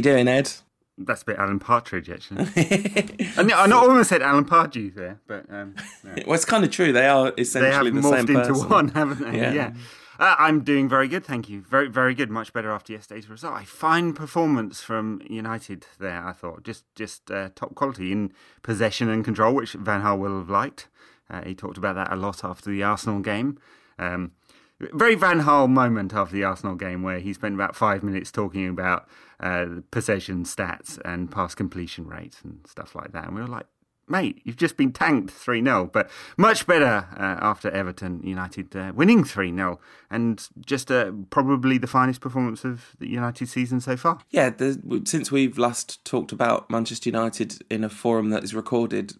You doing, Ed? That's a bit Alan Partridge, actually. I, know, I not almost said Alan Pardew there, but um, no. Well, it's kind of true. They are essentially they the morphed same into person. one, haven't they? Yeah. Yeah. Uh, I'm doing very good, thank you. Very, very good. Much better after yesterday's result. A fine performance from United there. I thought just, just uh, top quality in possession and control, which Van Gaal will have liked. Uh, he talked about that a lot after the Arsenal game. Um, very Van Gaal moment after the Arsenal game, where he spent about five minutes talking about uh, possession stats and pass completion rates and stuff like that. And we were like, mate, you've just been tanked 3 0, but much better uh, after Everton United uh, winning 3 0, and just uh, probably the finest performance of the United season so far. Yeah, since we've last talked about Manchester United in a forum that is recorded,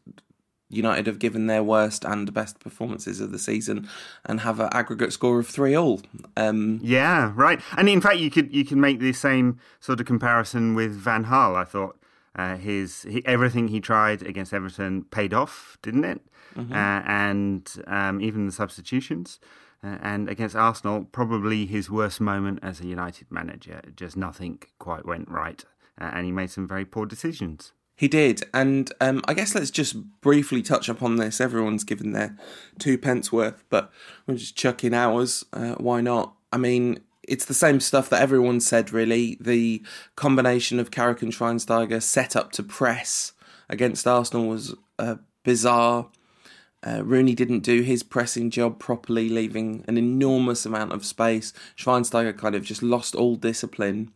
United have given their worst and best performances of the season and have an aggregate score of three all. Um, Yeah, right. And in fact, you could you can make the same sort of comparison with Van Gaal. I thought uh, his he, everything he tried against Everton paid off, didn't it? Uh, and um, even the substitutions. Uh, and against Arsenal, probably his worst moment as a United manager. Just nothing quite went right, uh, and he made some very poor decisions. He did, and um, I guess let's just briefly touch upon this. Everyone's given their two pence worth, but we're just chucking ours. Uh, why not? I mean, it's the same stuff that everyone said, really. The combination of Carrick and Schweinsteiger set up to press against Arsenal was uh, bizarre. Uh, Rooney didn't do his pressing job properly, leaving an enormous amount of space. Schweinsteiger kind of just lost all discipline.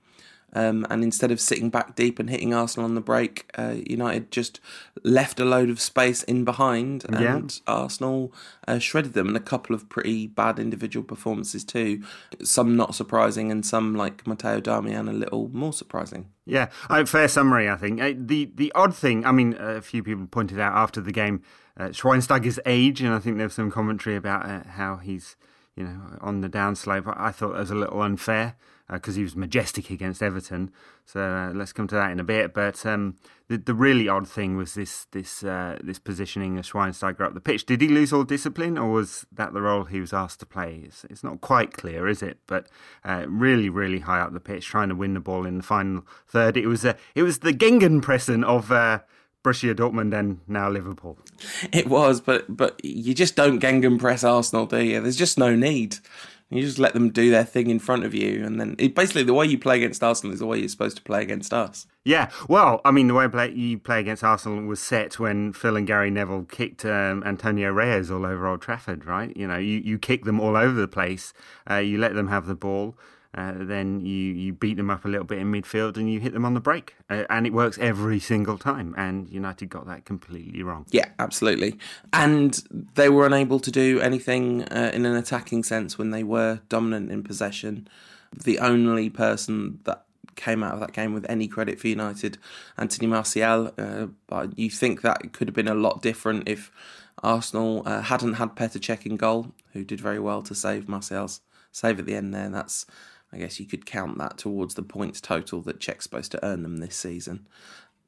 Um, and instead of sitting back deep and hitting Arsenal on the break, uh, United just left a load of space in behind, and Yeah. Arsenal uh, shredded them. And a couple of pretty bad individual performances too. Some not surprising, and some like Matteo Darmian a little more surprising. Yeah, uh, fair summary, I think. Uh, the the odd thing, I mean, a few people pointed out after the game uh, Schweinsteiger's age, and I think there was some commentary about uh, how he's, you know, on the downslope. I I thought that was a little unfair because he was majestic against Everton. So uh, let's come to that in a bit. But um, the the really odd thing was this this uh, this positioning of Schweinsteiger up the pitch. Did he lose all discipline, or was that the role he was asked to play? It's, it's not quite clear, is it? But uh, really, really high up the pitch, trying to win the ball in the final third. It was uh, it was the Gegenpressen of. Uh, Borussia Dortmund and now Liverpool. It was, but but you just don't Gengen press Arsenal, do you? There's just no need. You just let them do their thing in front of you, and then it, basically the way you play against Arsenal is the way you're supposed to play against us. Yeah, well, I mean, the way play, you play against Arsenal was set when Phil and Gary Neville kicked um, Antonio Reyes all over Old Trafford, right? You know, you, you kick them all over the place, uh, you let them have the ball, uh, then you, you beat them up a little bit in midfield and you hit them on the break. Uh, and it works every single time. And United got that completely wrong. Yeah, absolutely. And they were unable to do anything uh, in an attacking sense when they were dominant in possession. The only person that came out of that game with any credit for United, Anthony Martial. Uh, but you think that could have been a lot different if Arsenal uh, hadn't had Petr Cech in goal, who did very well to save Martial's save at the end there. That's, I guess you could count that towards the points total that Cech's supposed to earn them this season.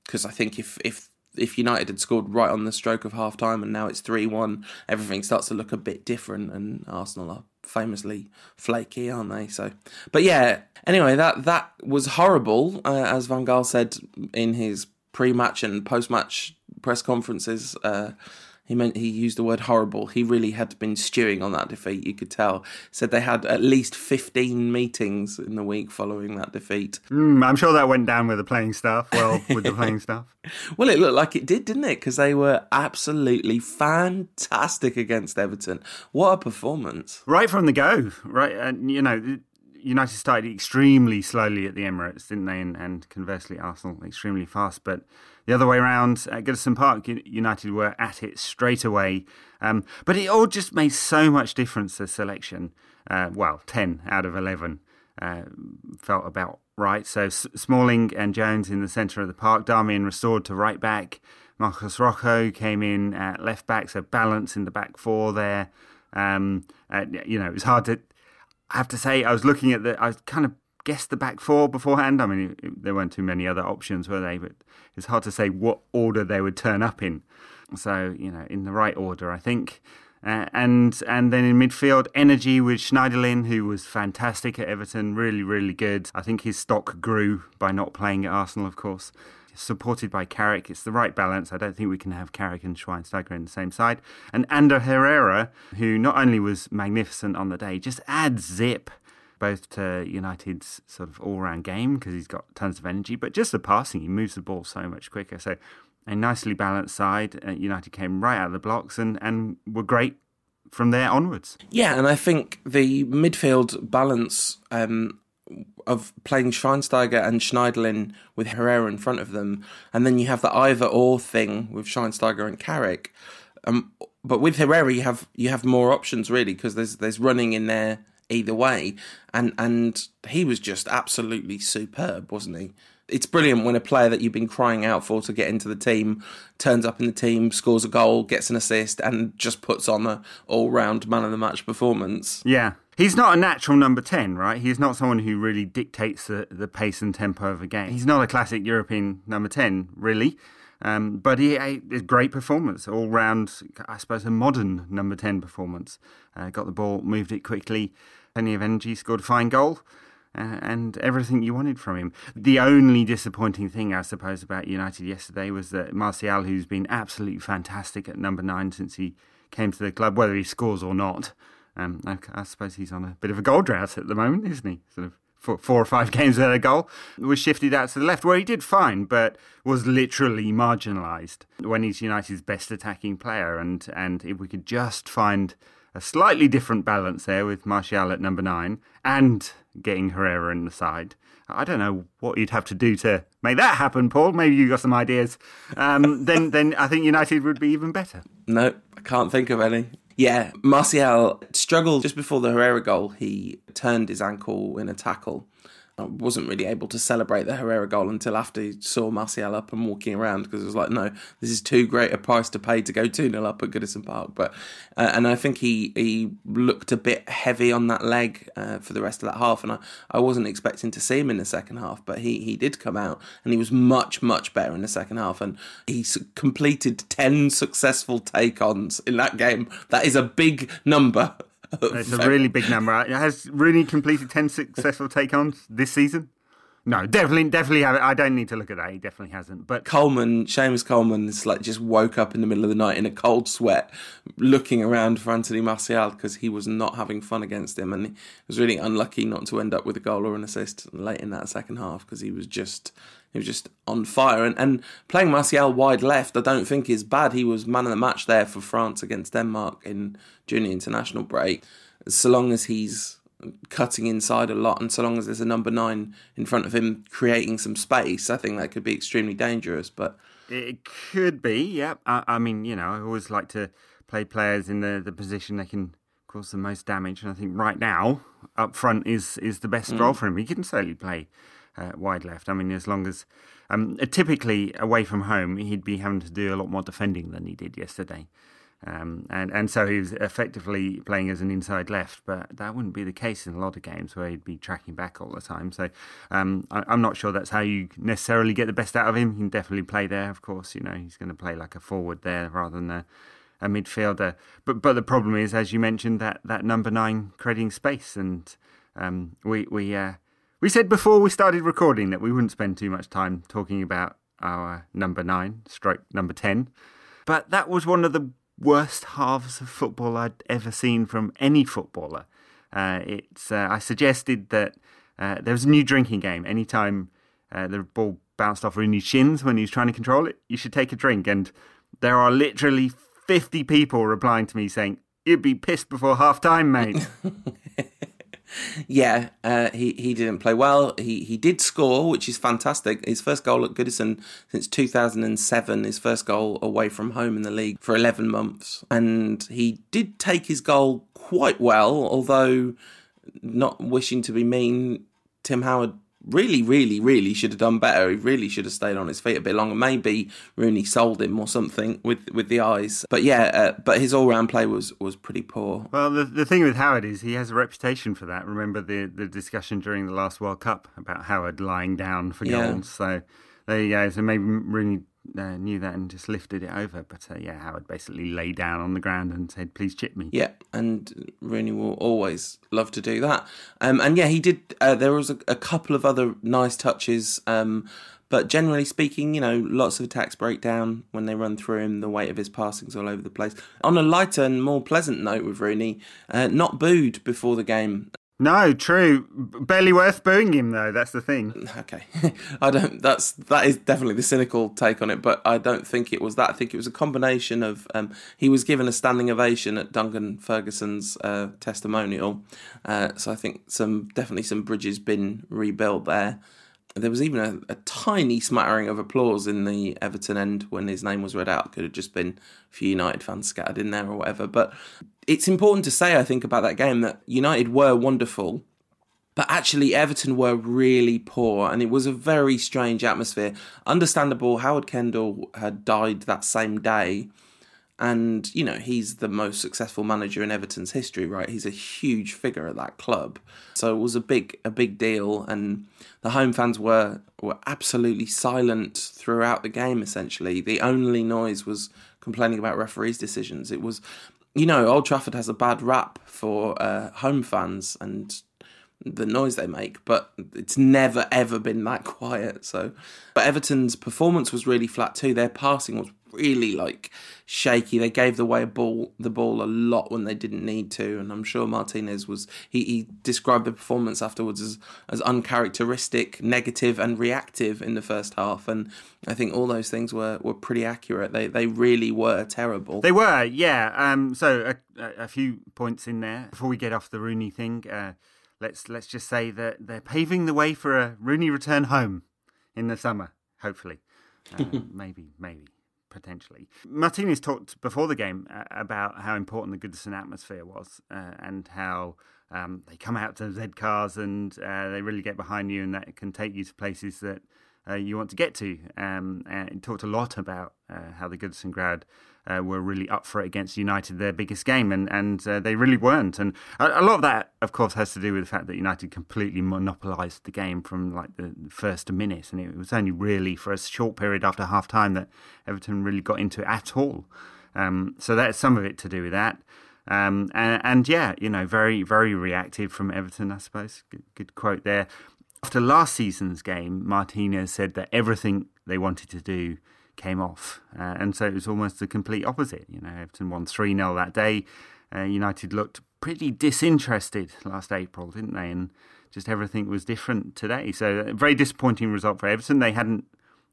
Because I think if if if United had scored right on the stroke of half time and now it's 3 1, everything starts to look a bit different. And Arsenal are famously flaky, aren't they? So, but yeah, anyway, that, that was horrible, uh, as Van Gaal said in his pre match and post match press conferences. Uh, he meant he used the word horrible. He really had been stewing on that defeat. You could tell. Said they had at least fifteen meetings in the week following that defeat. Mm, I'm sure that went down with the playing staff. Well, with the playing staff. Well, it looked like it did, didn't it? Because they were absolutely fantastic against Everton. What a performance! Right from the go, right? And you know, United started extremely slowly at the Emirates, didn't they? And, and conversely, Arsenal extremely fast. But the other way around, at Goodison Park, United were at it straight away. Um, but it all just made so much difference. The selection, uh, well, ten out of eleven uh, felt about right. So S- Smalling and Jones in the centre of the park, Darmian restored to right back. Marcos Rojo came in at left back, so balance in the back four there. Um, uh, you know, it was hard to. I have to say, I was looking at the. I kind of guessed the back four beforehand. I mean, there weren't too many other options, were they? But it's hard to say what order they would turn up in. So you know, in the right order, I think. Uh, and and then in midfield, energy with Schneiderlin, who was fantastic at Everton, really, really good. I think his stock grew by not playing at Arsenal, of course. Supported by Carrick, it's the right balance. I don't think we can have Carrick and Schweinsteiger in the same side. And Ander Herrera, who not only was magnificent on the day, just adds zip both to United's sort of all round game because he's got tons of energy, but just the passing, he moves the ball so much quicker. So a nicely balanced side. Uh, United came right out of the blocks and, and were great from there onwards. Yeah, and I think the midfield balance um, of playing Schweinsteiger and Schneiderlin with Herrera in front of them, and then you have the either or thing with Schweinsteiger and Carrick. Um, but with Herrera, you have you have more options really because there's there's running in there either way, and and he was just absolutely superb, wasn't he? It's brilliant when a player that you've been crying out for to get into the team turns up in the team, scores a goal, gets an assist, and just puts on a all round man of the match performance. Yeah. He's not a natural number 10, right? He's not someone who really dictates the, the pace and tempo of a game. He's not a classic European number 10, really. Um, but he a great performance, all round, I suppose, a modern number 10 performance. Uh, got the ball, moved it quickly, plenty of energy, scored a fine goal and everything you wanted from him. The only disappointing thing, I suppose, about United yesterday was that Martial, who's been absolutely fantastic at number nine since he came to the club, whether he scores or not, um, I, I, suppose he's on a bit of a goal drought at the moment, isn't he? Sort of four, four or five games without a goal, was shifted out to the left, where he did fine, but was literally marginalised when he's United's best attacking player. And, and if we could just find a slightly different balance there with Martial at number nine and getting Herrera in the side. I don't know what you'd have to do to make that happen, Paul. Maybe you got some ideas. Um, then, then I think United would be even better. No, I can't think of any. Yeah, Martial struggled just before the Herrera goal. He turned his ankle in a tackle I wasn't really able to celebrate the Herrera goal until after he saw Martial up and walking around because it was like, no, this is too great a price to pay to go 2 0 up at Goodison Park. But uh, And I think he, he looked a bit heavy on that leg uh, for the rest of that half. And I, I wasn't expecting to see him in the second half, but he, he did come out and he was much, much better in the second half. And he completed 10 successful take ons in that game. That is a big number. It's a really big number. Has Rooney completed 10 successful take ons this season? No, definitely, definitely have I don't need to look at that. He definitely hasn't. But Coleman, Seamus Coleman, like just woke up in the middle of the night in a cold sweat, looking around for Anthony Martial because he was not having fun against him, and he was really unlucky not to end up with a goal or an assist late in that second half because he was just he was just on fire. And and playing Martial wide left, I don't think is bad. He was man of the match there for France against Denmark in junior international break. So long as he's cutting inside a lot, and so long as there's a number nine in front of him creating some space, I think that could be extremely dangerous. But it could be, yeah. I, I mean, you know, I always like to play players in the, the position they can cause the most damage, and I think right now up front is is the best mm. role for him. He can certainly play uh, wide left. I mean, as long as um, typically away from home, he'd be having to do a lot more defending than he did yesterday. Um, and and so he was effectively playing as an inside left, but that wouldn't be the case in a lot of games where he'd be tracking back all the time. So um, I, am not sure that's how you necessarily get the best out of him. He can definitely play there, of course. You know, he's going to play like a forward there rather than a, a midfielder. But but the problem is, as you mentioned, that that number nine creating space, and um, we we uh, we said before we started recording that we wouldn't spend too much time talking about our number nine, stroke number ten. But that was one of the worst halves of football I'd ever seen from any footballer. Uh, it's uh, I suggested that uh, there was a new drinking game. Anytime uh, the ball bounced off Rooney's shins when he was trying to control it, you should take a drink. And there are literally 50 people replying to me saying, You'd be pissed before half time, mate. yeah, uh, he he didn't play well. He he did score, which is fantastic. His first goal at Goodison since 2007. His first goal away from home in the league for 11 months, and he did take his goal quite well. Although not wishing to be mean, Tim Howard really, really, really should have done better. He really should have stayed on his feet a bit longer. Maybe Rooney sold him or something with with the eyes. But yeah, uh, but his all round play was was pretty poor. Well, the the thing with Howard is he has a reputation for that. Remember the the discussion during the last World Cup about Howard lying down for yeah. goals. So there you go. So maybe Rooney uh, knew that and just lifted it over. But uh, yeah, Howard basically lay down on the ground and said, "Please chip me." Yeah, and Rooney will always love to do that. Um, and yeah, he did. Uh, there was a, a, couple of other nice touches. Um, but generally speaking, you know, lots of attacks break down when they run through him. The weight of his passing's all over the place. On a lighter and more pleasant note with Rooney, uh, not booed before the game. No, true. Barely worth booing him though. That's the thing. Okay, I don't. That's that is definitely the cynical take on it. But I don't think it was that. I think it was a combination of um, he was given a standing ovation at Duncan Ferguson's uh, testimonial. Uh, so I think some definitely some bridges been rebuilt there. There was even a, a, tiny smattering of applause in the Everton end when his name was read out. Could have just been a few United fans scattered in there or whatever. But it's important to say, I think, about that game that United were wonderful, but actually Everton were really poor, and it was a very strange atmosphere. Understandable, Howard Kendall had died that same day and you know he's the most successful manager in Everton's history right? He's a huge figure at that club. So it was a big a big deal. And the home fans were were absolutely silent throughout the game essentially. The only noise was complaining about referees decisions. It was you know Old Trafford has a bad rap for uh, home fans and the noise they make, but it's never ever been that quiet. So, but Everton's performance was really flat too. Their passing was really like shaky. They gave the way a ball the ball a lot when they didn't need to, and I'm sure Martinez was he, he described the performance afterwards as as uncharacteristic, negative, and reactive in the first half. And I think all those things were were pretty accurate. They they really were terrible. They were, yeah. Um, so a, a few points in there before we get off the Rooney thing. Uh, let's let's just say that they're paving the way for a Rooney return home in the summer, hopefully. Uh, maybe, maybe potentially. Martinez talked before the game uh, about how important the Goodison atmosphere was uh, and how um, they come out to Z cars and uh, they really get behind you and that can take you to places that uh, you want to get to. Um, and talked a lot about uh, how the Goodison crowd uh, were really up for it against United, their biggest game, and and uh, they really weren't. And a, a, lot of that, of course, has to do with the fact that United completely monopolised the game from like the first minute, and it was only really for a short period after half time that Everton really got into it at all. Um, so that's some of it to do with that. Um, and, and, yeah, you know, very, very reactive from Everton, I suppose. Good, good quote there. After last season's game, Martinez said that everything they wanted to do came off. Uh, and so it was almost the complete opposite. You know, Everton won 3 0 that day. Uh, United looked pretty disinterested last April, didn't they? And just everything was different today. So a very disappointing result for Everton. They hadn't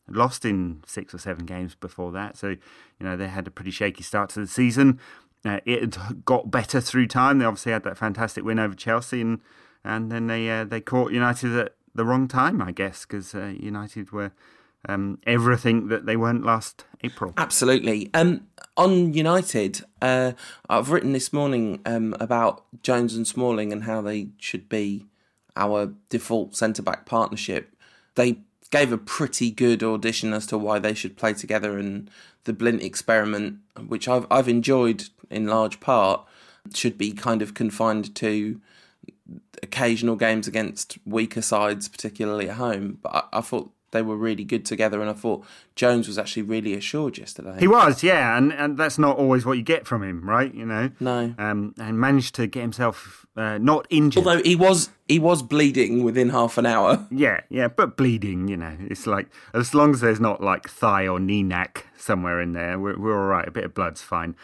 lost in six or seven games before that. So, you know, they had a pretty shaky start to the season. Uh, it got better through time. They obviously had that fantastic win over Chelsea, and and then they uh, they caught United at the wrong time, I guess, because uh, United were um, everything that they weren't last April. Absolutely. Um, on United, uh, I've written this morning um, about Jones and Smalling and how they should be our default centre back partnership. They gave a pretty good audition as to why they should play together, and the Blint experiment, which I've I've enjoyed in large part, should be kind of confined to occasional games against weaker sides, particularly at home. But I, I thought they were really good together, and I thought Jones was actually really assured yesterday. He was, yeah, and and that's not always what you get from him, right? You know, no, um, and managed to get himself uh, not injured. Although he was he was bleeding within half an hour. Yeah, yeah, but bleeding, you know, it's like as long as there's not like thigh or knee neck somewhere in there, we're we're all right. A bit of blood's fine.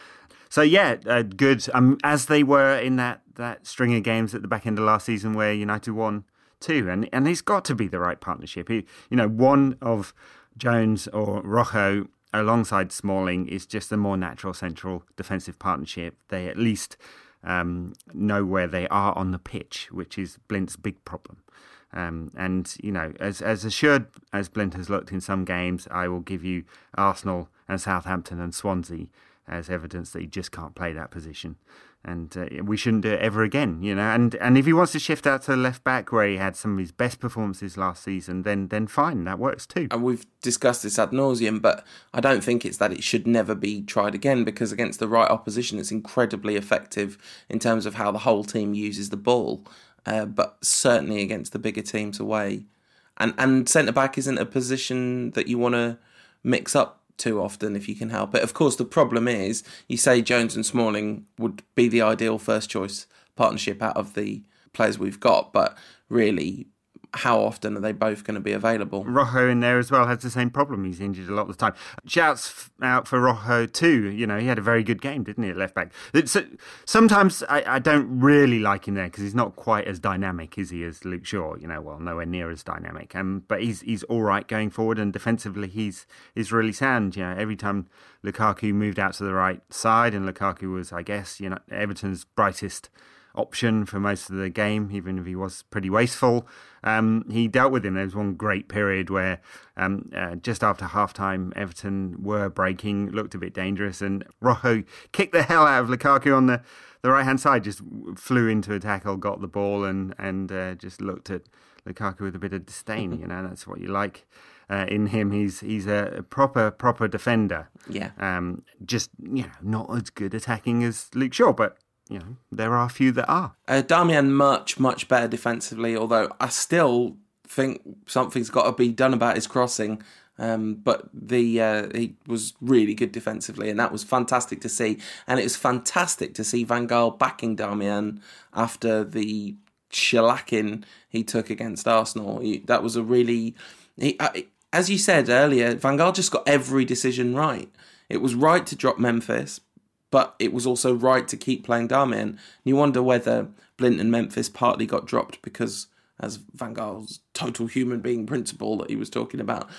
So yeah, uh, good. Um, as they were in that that string of games at the back end of last season where United won too, and and he's got to be the right partnership. He, you know, one of Jones or Rojo alongside Smalling is just a more natural central defensive partnership. They at least um, know where they are on the pitch, which is Blint's big problem. Um, and you know, as as assured as Blint has looked in some games, I will give you Arsenal and Southampton and Swansea as evidence that he just can't play that position and uh, we shouldn't do it ever again, you know. And and if he wants to shift out to left back where he had some of his best performances last season, then then fine, that works too. And we've discussed this ad nauseum, but I don't think it's that it should never be tried again because against the right opposition, it's incredibly effective in terms of how the whole team uses the ball. Uh, but certainly against the bigger teams away, and and centre back isn't a position that you want to mix up too often if you can help it. Of course, the problem is you say Jones and Smalling would be the ideal first choice partnership out of the players we've got, but really how often are they both going to be available? Rojo in there as well has the same problem. He's injured a lot of the time. Shouts out for Rojo too. You know, he had a very good game, didn't he, at left back? Sometimes I, I, don't really like him there because he's not quite as dynamic, is he, as Luke Shaw? You know, well, nowhere near as dynamic. Um, but he's he's all right going forward, and defensively he's he's really sound. You know, every time Lukaku moved out to the right side, and Lukaku was, I guess, you know, Everton's brightest option for most of the game, even if he was pretty wasteful. Um, he dealt with him. There was one great period where um, uh, just after half time, Everton were breaking, looked a bit dangerous, and Rojo kicked the hell out of Lukaku on the, the right hand side, just flew into a tackle, got the ball, and, and uh, just looked at Lukaku with a bit of disdain. You know, that's what you like. Uh, in him. He's he's a proper proper defender. Yeah. Um, just you know, not as good attacking as Luke Shaw, but you know, there are a few that are. Uh, Darmian much, much better defensively, although I still think something's got to be done about his crossing. Um, but the uh, he was really good defensively, and that was fantastic to see. And it was fantastic to see Van Gaal backing Darmian after the shellacking he took against Arsenal. He, that was a really, he, uh, as you said earlier, Van Gaal just got every decision right. It was right to drop Memphis but it was also right to keep playing Darmian. And you wonder whether Blint and Memphis partly got dropped because, as Van Gaal's total human being principle that he was talking about,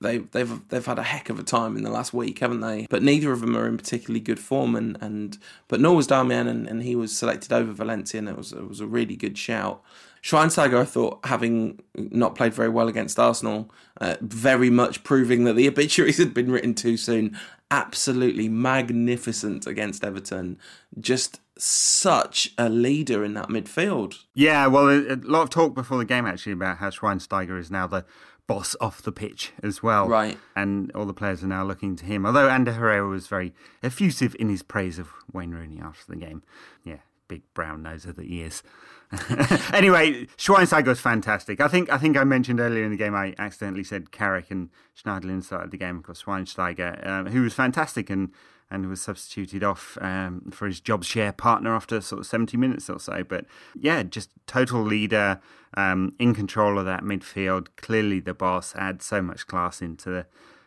they, they've they've had a heck of a time in the last week, haven't they? But neither of them are in particularly good form, and, and but nor was Darmian, and, and he was selected over Valencia, and it was it was a really good shout. Schweinsteiger, I thought, having not played very well against Arsenal, uh, very much proving that the obituaries had been written too soon, absolutely magnificent against Everton. Just such a leader in that midfield. Yeah, well, a, lot of talk before the game actually about how Schweinsteiger is now the boss off the pitch as well. Right. And all the players are now looking to him. Although Ander Herrera was very effusive in his praise of Wayne Rooney after the game. Yeah, big brown nose of the ears. anyway, Schweinsteiger was fantastic. I think I think I mentioned earlier in the game I accidentally said Carrick and Schneiderlin started the game. Of course, Schweinsteiger, um, who was fantastic and and was substituted off um, for his job share partner after sort of 70 minutes or so. But yeah, just total leader, um, in control of that midfield. Clearly, the boss adds so much class into the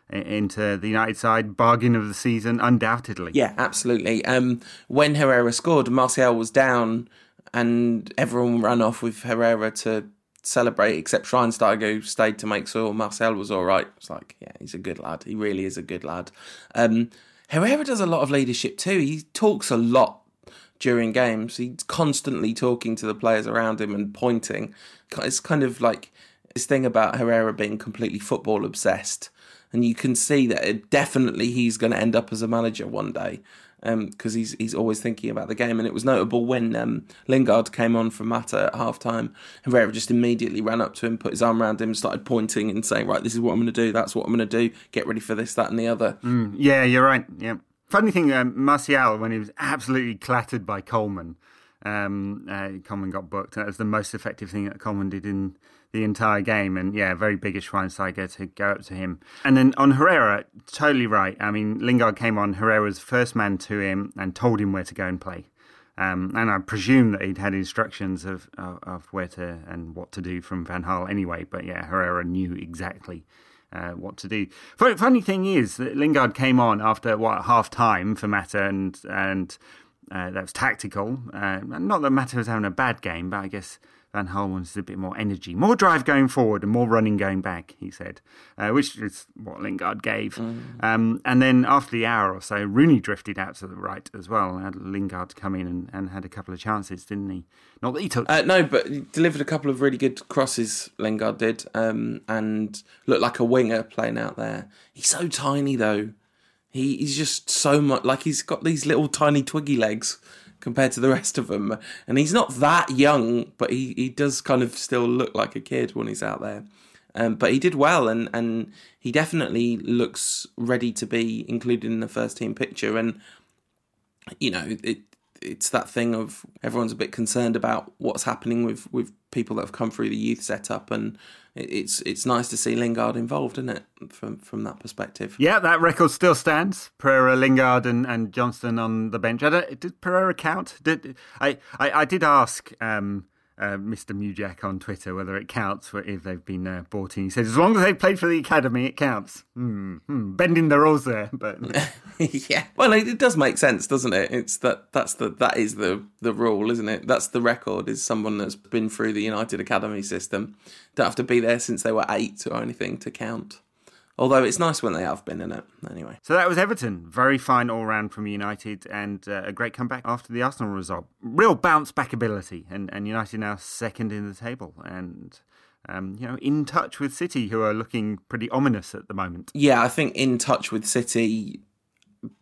into the United side bargain of the season, undoubtedly. Yeah, absolutely. Um, when Herrera scored, Martial was down and everyone ran off with Herrera to celebrate, except Schweinsteiger stayed to make sure Martial was all right. It's like, yeah, he's a good lad. He really is a good lad. Um, Herrera does a lot of leadership too. He talks a lot during games. He's constantly talking to the players around him and pointing. It's kind of like this thing about Herrera being completely football obsessed. And you can see that definitely he's going to end up as a manager one day because um, he's he's always thinking about the game. And it was notable when um, Lingard came on for Mata at half time. Herrera just immediately ran up to him, put his arm around him, started pointing and saying, Right, this is what I'm going to do. That's what I'm going to do. Get ready for this, that, and the other. Mm, yeah, you're right. Yeah. Funny thing, um, Martial, when he was absolutely clattered by Coleman, um, uh, Coleman got booked. That was the most effective thing that Coleman did in the entire game. And yeah, very biggish Schweinsteiger to go up to him. And then on Herrera, totally right. I mean, Lingard came on, Herrera was first man to him and told him where to go and play. Um, and I presume that he'd had instructions of, of, of where to and what to do from Van Gaal anyway. But yeah, Herrera knew exactly uh, what to do. Funny thing is that Lingard came on after what half time for Mata and and uh, that was tactical. Uh, not that Mata was having a bad game, but I guess Van Gaal wanted a bit more energy, more drive going forward, and more running going back. He said, uh, which is what Lingard gave. Mm. Um, and then after the hour or so, Rooney drifted out to the right as well. Had Lingard come in and, and had a couple of chances, didn't he? Not that he took. Uh, no, but he delivered a couple of really good crosses. Lingard did, um, and looked like a winger playing out there. He's so tiny though. He, he's just so much like he's got these little tiny twiggy legs compared to the rest of them. And he's not that young, but he, he does kind of still look like a kid when he's out there. Um, but he did well, and, and he definitely looks ready to be included in the first team picture. And you know, it, it's that thing of everyone's a bit concerned about what's happening with with people that have come through the youth setup, and it's it's nice to see Lingard involved in it from from that perspective. Yeah, that record still stands. Pereira, Lingard, and, and Johnston on the bench. did Pereira count? Did I? I, I did ask. Um, uh, Mr. Mujak on Twitter whether it counts for if they've been uh, bought in. He said as long as they've played for the academy, it counts. Hmm, hmm, bending the rules there, but yeah. Well, it, it, does make sense, doesn't it? It's that that's the that is the the rule, isn't it? That's the record. Is someone that's been through the United Academy system. Don't have to be there since they were eight or anything to count. Although it's nice when they have been in it, anyway. So that was Everton. Very fine all round from United and uh, a great comeback after the Arsenal result. Real bounce back ability, and, and United now second in the table and. Um, you know, in touch with City, who are looking pretty ominous at the moment. Yeah, I think in touch with City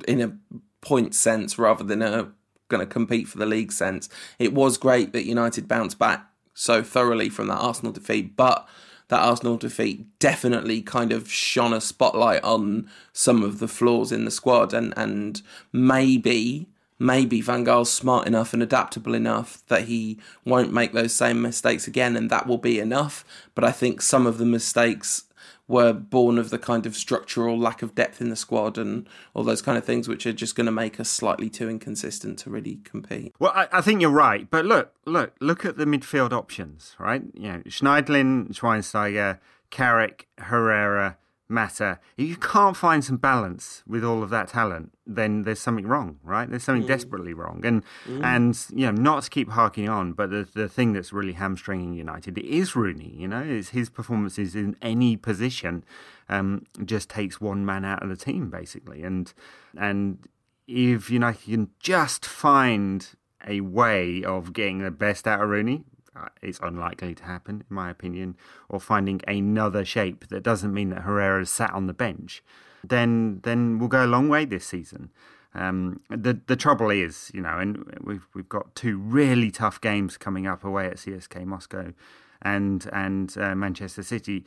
in a point sense rather than a going to compete for the league sense. It was great that United bounced back so thoroughly from that Arsenal defeat, but that Arsenal defeat definitely kind of shone a spotlight on some of the flaws in the squad, and and maybe maybe Van Gaal's smart enough and adaptable enough that he won't make those same mistakes again, and that will be enough. But I think some of the mistakes were born of the kind of structural lack of depth in the squad and all those kind of things, which are just going to make us slightly too inconsistent to really compete. Well, I, I, think you're right, but look, look, look at the midfield options, right? You know, Schneiderlin, Schweinsteiger, Carrick, Herrera, Mata. If you can't find some balance with all of that talent, then there's something wrong, right? There's something mm. desperately wrong. And mm. and you know, not to keep harking on, but the the thing that's really hamstringing United is Rooney. You know, is his performances in any position um, just takes one man out of the team basically. And and if United can just find a way of getting the best out of Rooney, uh, it's unlikely to happen, in my opinion, or finding another shape that doesn't mean that Herrera is sat on the bench, then then we'll go a long way this season. Um, the the trouble is, you know, and we've we've got two really tough games coming up away at CSKA Moscow and and uh, Manchester City,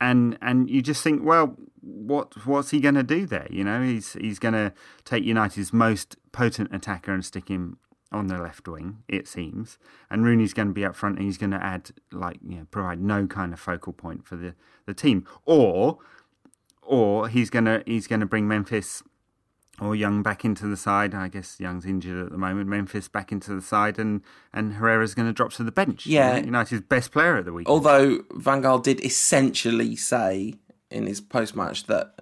and and you just think, well, what what's he going to do there? You know, he's he's going to take United's most potent attacker and stick him on the left wing, it seems, and Rooney's going to be up front, and he's going to add like you know provide no kind of focal point for the, the team, or or he's going to he's going to bring Memphis or Young back into the side. I guess Young's injured at the moment. Memphis back into the side, and and Herrera's going to drop to the bench. Yeah, United's best player of the week. Although Van Gaal did essentially say in his post match that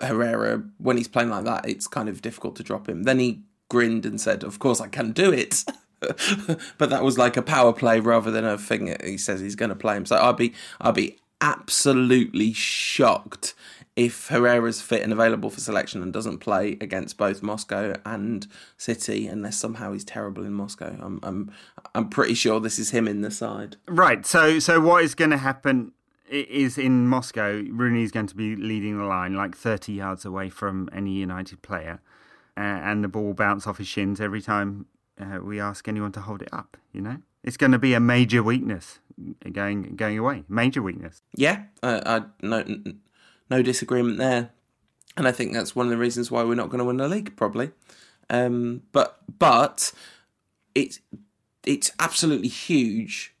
Herrera, when he's playing like that, it's kind of difficult to drop him. Then he grinned and said, "Of course I can do it." but that was like a power play rather than a thing. He says he's going to play him. So I'd be I'd be absolutely shocked if Herrera's fit and available for selection and doesn't play against both Moscow and City, unless somehow he's terrible in Moscow. I'm I'm I'm pretty sure this is him in the side. Right. So so what is going to happen? Is in Moscow, Rooney is going to be leading the line like 30 yards away from any United player uh, and the ball will bounce off his shins every time uh, we ask anyone to hold it up. You know, it's going to be a major weakness going going away. Major weakness. Yeah, uh, I no no disagreement there, and I think that's one of the reasons why we're not going to win the league probably. Um, but but it's it's absolutely huge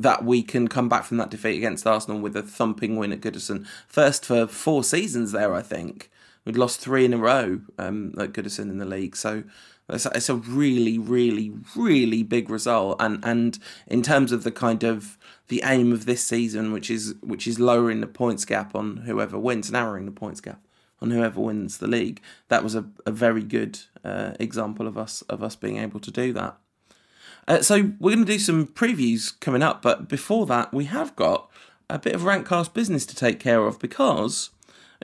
that we can come back from that defeat against Arsenal with a thumping win at Goodison. First for four seasons there, I think. We'd lost three in a row um, at Goodison in the league, so it's a, it's a really, really, really big result. And and in terms of the kind of the aim of this season, which is which is lowering the points gap on whoever wins, narrowing the points gap on whoever wins the league, that was a, a very good uh, example of us of us being able to do that. Uh, so we're going to do some previews coming up, but before that, we have got a bit of Rantcast business to take care of because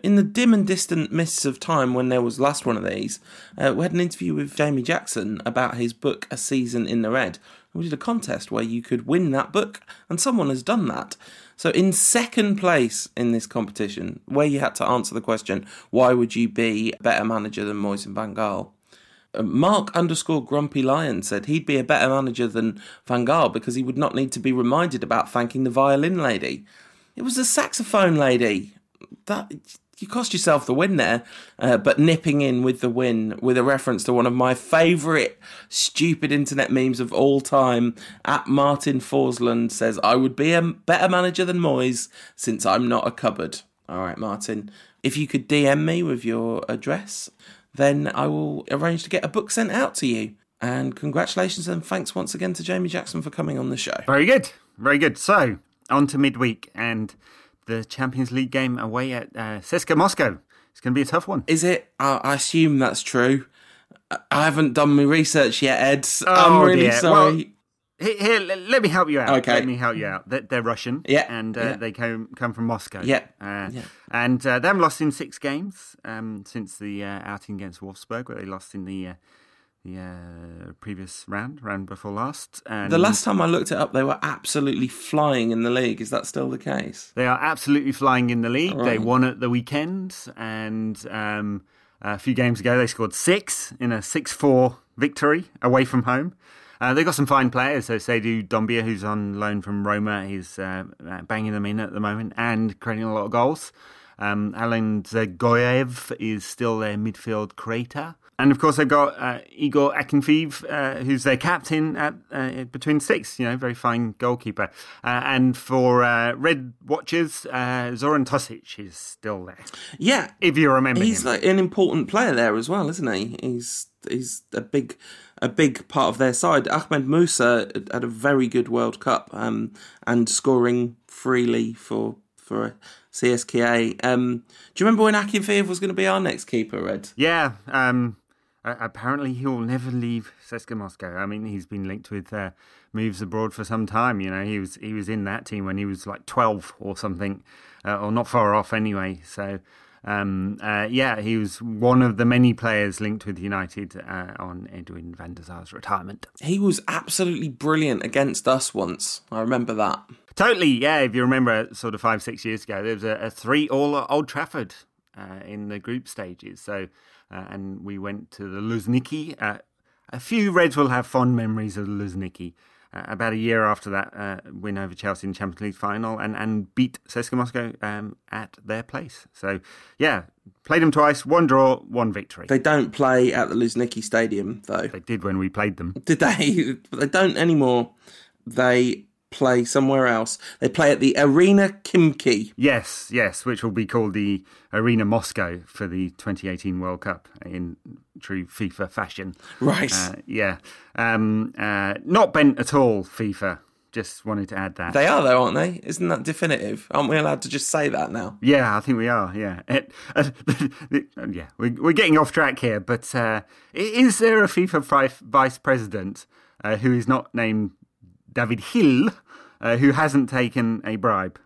in the dim and distant mists of time when there was last one of these, uh, we had an interview with Jamie Jackson about his book A Season in the Red. We did a contest where you could win that book, and someone has done that. So, in second place in this competition, where you had to answer the question, why would you be a better manager than Moise Van Gaal? Uh, Mark underscore Grumpy Lion said he'd be a better manager than Van Gaal because he would not need to be reminded about thanking the violin lady. It was the saxophone lady that you cost yourself the win there, uh, but nipping in with the win with a reference to one of my favourite stupid internet memes of all time. At Martin Forsland says, "I would be a better manager than Moyes since I'm not a cupboard." All right, Martin, if you could DM me with your address, then I will arrange to get a book sent out to you. And congratulations and thanks once again to Jamie Jackson for coming on the show. Very good, very good. So on to midweek and the Champions League game away at uh, CSKA Moscow. It's going to be a tough one. Is it? I I assume that's true. I haven't done my research yet, Ed. Oh, I'm really dear. sorry. Here, here, let me help you out. Okay. Let me help you out. They're, Russian. Yeah, And uh, yeah. they come, come from Moscow. Yeah, Uh, yeah. And uh, they haven't lost in six games um, since the uh, outing against Wolfsburg, where they lost in the uh, the uh, previous round, round before last. And the last time I looked it up, they were absolutely flying in the league. Is that still the case? They are absolutely flying in the league. They won at the weekend, and um, a few games ago they scored six in a six-four victory away from home. Uh, they've got some fine players. So Seydou Doumbia, who's on loan from Roma, he's uh, banging them in at the moment and creating a lot of goals. Um, Alan Dzagoev is still their midfield creator. And of course, they've got uh, Igor Akinfeev, uh, who's their captain at uh, between six. You know, very fine goalkeeper. Uh, and for uh, Red Watchers, uh, Zoran Tosic is still there. Yeah, If you remember he's him. like an important player there as well, isn't he? He's he's a big a big part of their side. Ahmed Musa had a very good World Cup um, and scoring freely for for CSKA. Um, do you remember when Akinfeev was going to be our next keeper, Red? Yeah. Um, apparently, he'll never leave CSKA Moscow. I mean, he's been linked with uh, moves abroad for some time. You know, he was he was in that team when he was like twelve or something, uh, or not far off anyway. So. Um, uh, yeah, he was one of the many players linked with United uh, on Edwin van der Sar's retirement. He was absolutely brilliant against us once. I remember that. Totally, yeah. If you remember, sort of five, six years ago, there was a, a three all at Old Trafford uh, in the group stages. So, uh, and we went to the Luzhniki. Uh, a few Reds will have fond memories of the Luzhniki. Uh, about a year after that uh, win over Chelsea in the Champions League final, and, and beat CSKA Moscow um, at their place. So, yeah, played them twice, one draw, one victory. They don't play at the Luzhniki Stadium though. They did when we played them. Did they? They don't anymore. They play somewhere else. They play at the Arena Khimki. Yes, yes, which will be called the Arena Moscow for the 2018 World Cup in true FIFA fashion. Right. Uh, yeah. Um, uh, not bent at all, FIFA. Just wanted to add that. They are though, aren't they? Isn't that definitive? Aren't we allowed to just say that now? yeah, I think we are. Yeah, It- uh, yeah. We're, we're getting off track here, but uh, is there a FIFA vice president uh, who is not named David Hill, uh, who hasn't taken a bribe?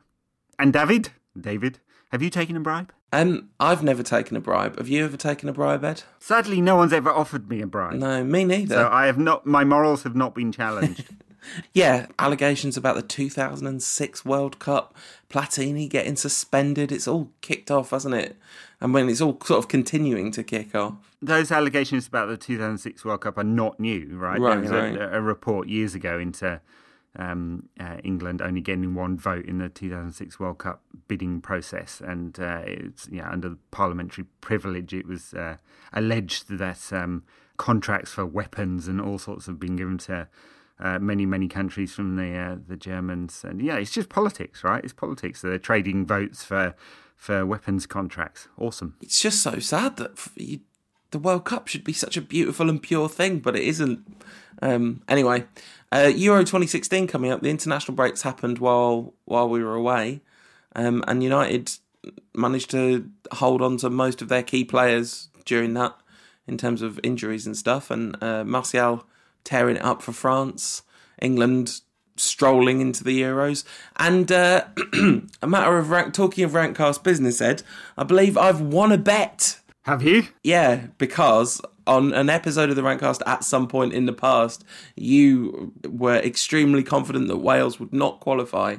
And David, David, have you taken a bribe? Um, I've never taken a bribe. Have you ever taken a bribe, Ed? Sadly, no one's ever offered me a bribe. No, me neither. So I have not. My morals have not been challenged. yeah, allegations about the 2006 World Cup, Platini getting suspended. It's all kicked off, hasn't it? And when it's all sort of continuing to kick off. Those allegations about the 2006 World Cup are not new, right? Right, there was right. A, a report years ago into um, uh, England only getting one vote in the 2006 World Cup bidding process, and uh, it's yeah under parliamentary privilege, it was uh, alleged that um, contracts for weapons and all sorts have been given to. Uh, many many countries from the uh, the Germans and yeah it's just politics right it's politics they're trading votes for for weapons contracts awesome It's just so sad that you, the World Cup should be such a beautiful and pure thing, but it isn't. Um, anyway, uh, Euro 2016 coming up. The international breaks happened while while we were away, um, and United managed to hold on to most of their key players during that, in terms of injuries and stuff. And uh, Martial tearing it up for France, England strolling into the Euros, and uh, a matter of rank. Talking of Rantcast business, Ed, I believe I've won a bet. have you Yeah, because on an episode of the Rantcast at some point in the past, you were extremely confident that Wales would not qualify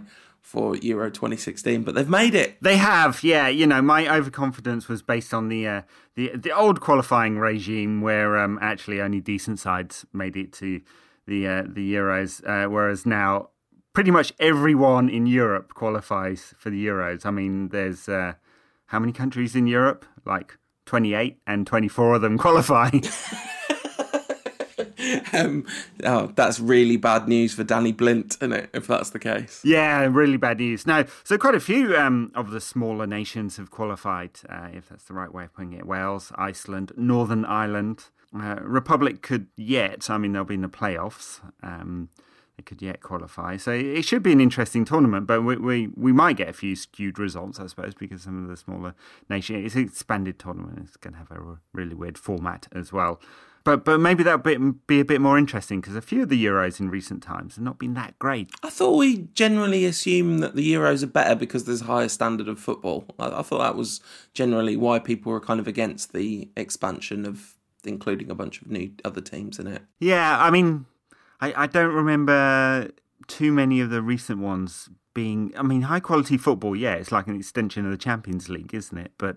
for Euro 2016, but they've made it. They have, yeah. You know, my overconfidence was based on the uh, the the old qualifying regime, where um, actually only decent sides made it to the uh, the Euros, uh, whereas now pretty much everyone in Europe qualifies for the Euros. I mean, there's uh, how many countries in Europe? Like 28, and 24 of them qualify. um, oh, that's really bad news for Danny Blind, isn't it? If that's the case. Yeah, really bad news. Now, so quite a few um, of the smaller nations have qualified, uh, if that's the right way of putting it. Wales, Iceland, Northern Ireland, uh, Republic could yet. I mean, they'll be in the playoffs. Um, they could yet qualify. So it should be an interesting tournament, but we, we, we might get a few skewed results, I suppose, because some of the smaller nations. It's an expanded tournament. It's going to have a really weird format as well. But but maybe that'll be, be a bit more interesting because a few of the Euros in recent times have not been that great. I thought we generally assume that the Euros are better because there's a higher standard of football. I, I thought that was generally why people were kind of against the expansion of including a bunch of new other teams in it. Yeah, I mean, I, I don't remember too many of the recent ones being. I mean, high quality football. Yeah, it's like an extension of the Champions League, isn't it? But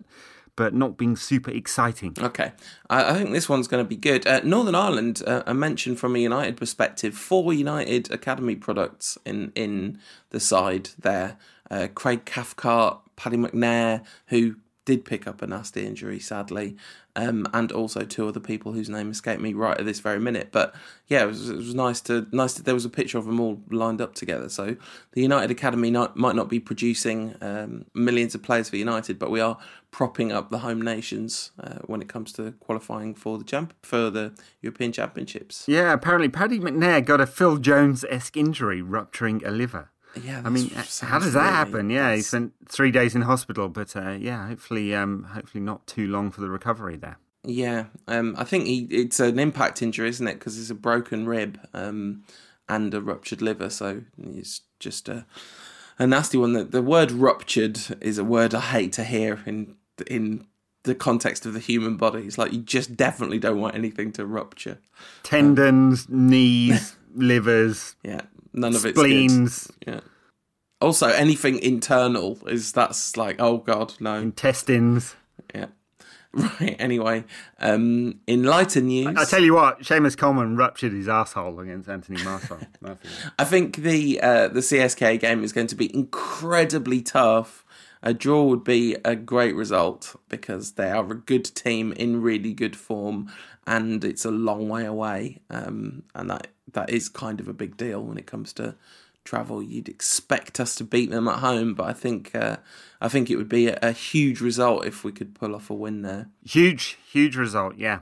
but not being super exciting. Okay, I, think this one's going to be good. Uh, Northern Ireland, uh, a mention from a United perspective, four United Academy products in in the side there. Uh, Craig Cathcart, Paddy McNair, who did pick up a nasty injury, sadly, um, and also two other people whose name escaped me right at this very minute. But yeah, it was, it was nice to nice. To, there was a picture of them all lined up together. So the United Academy not, might not be producing um, millions of players for United, but we are propping up the home nations uh, when it comes to qualifying for the champ for the European Championships. Yeah, apparently Paddy McNair got a Phil Jones esque injury, rupturing a liver. Yeah, I mean, how does that really, happen? Yeah, he spent three days in hospital, but uh, yeah, hopefully, um, hopefully not too long for the recovery there. Yeah, um, I think he, it's an impact injury, isn't it? Because it's a broken rib um, and a ruptured liver, so it's just a a nasty one. The, the word ruptured is a word I hate to hear in in the context of the human body. It's like you just definitely don't want anything to rupture. Tendons, um, knees, livers. Yeah, none of it's Spleens. Yeah. Also, anything internal is that's like, oh god, no. Intestines. Yeah. Right. Anyway, um, in lighter news, I, tell you what, Seamus Coleman ruptured his asshole against Anthony Martial. I think the uh, the CSK game is going to be incredibly tough. A draw would be a great result because they are a good team in really good form, and it's a long way away. Um, and that that is kind of a big deal when it comes to travel. You'd expect us to beat them at home, but I think uh, I think it would be a, a, huge result if we could pull off a win there. Huge, huge result. Yeah,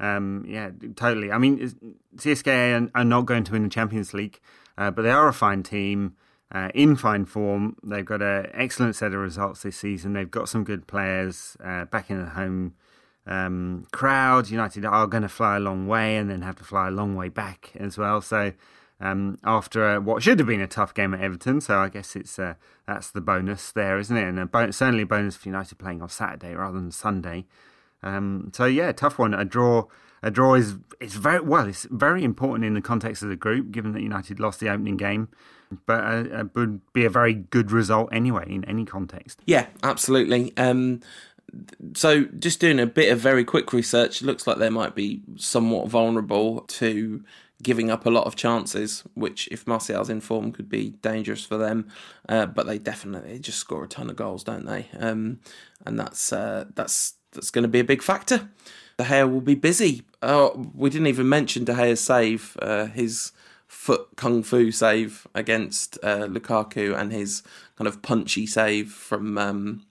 um, yeah, totally. I mean, CSKA are, are, not going to win the Champions League, uh, but they are a fine team. Uh, in fine form, they've got an excellent set of results this season. They've got some good players uh, back in the home um, crowd. United are going to fly a long way and then have to fly a long way back as well. So um, after what should have been a tough game at Everton. So I guess it's uh, that's the bonus there, isn't it? And a certainly a bonus for United playing on Saturday rather than Sunday. Um, so yeah, tough one. A draw. A draw is it's very well. It's very important in the context of the group, given that United lost the opening game. But uh, it would be a very good result anyway in any context. Yeah, absolutely. Um, so just doing a bit of very quick research, it looks like they might be somewhat vulnerable to giving up a lot of chances, which if Martial's in form could be dangerous for them. Uh, but they definitely just score a ton of goals, don't they? Um, and that's uh, that's that's going to be a big factor. De Gea will be busy. Oh, we didn't even mention De Gea's save, uh, his foot kung fu save against uh, Lukaku, and his kind of punchy save from. Um,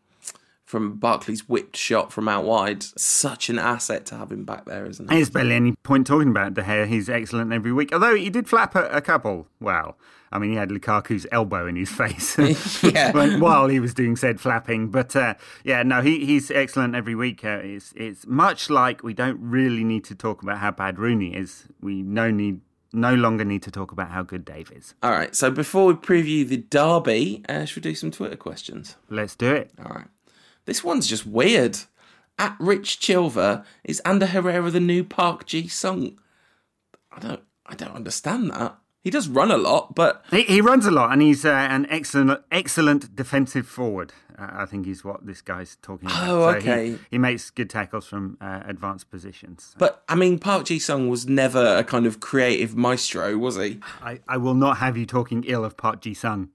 from Barkley's whipped shot from out wide. Such an asset to have him back there, isn't it? There's barely any point talking about De Gea. He's excellent every week. Although he did flap a, a couple. Well, I mean, he had Lukaku's elbow in his face while he was doing said flapping. But uh, yeah, no, he, he's excellent every week. Uh, it's, it's much like we don't really need to talk about how bad Rooney is. We no need no longer need to talk about how good Dave is. All right. So before we preview the derby, uh, should we do some Twitter questions? Let's do it. All right. This one's just weird. At Rich Chilver is Ander Herrera the new Park Ji Sung. I don't I don't understand that. He does run a lot, but he, he runs a lot, and he's uh, an excellent excellent defensive forward. Uh, I think is what this guy's talking about. Oh, okay. he, he, makes good tackles from uh, advanced positions. But I mean, Park Ji Sung was never a kind of creative maestro, was he? I, I will not have you talking ill of Park Ji Sung.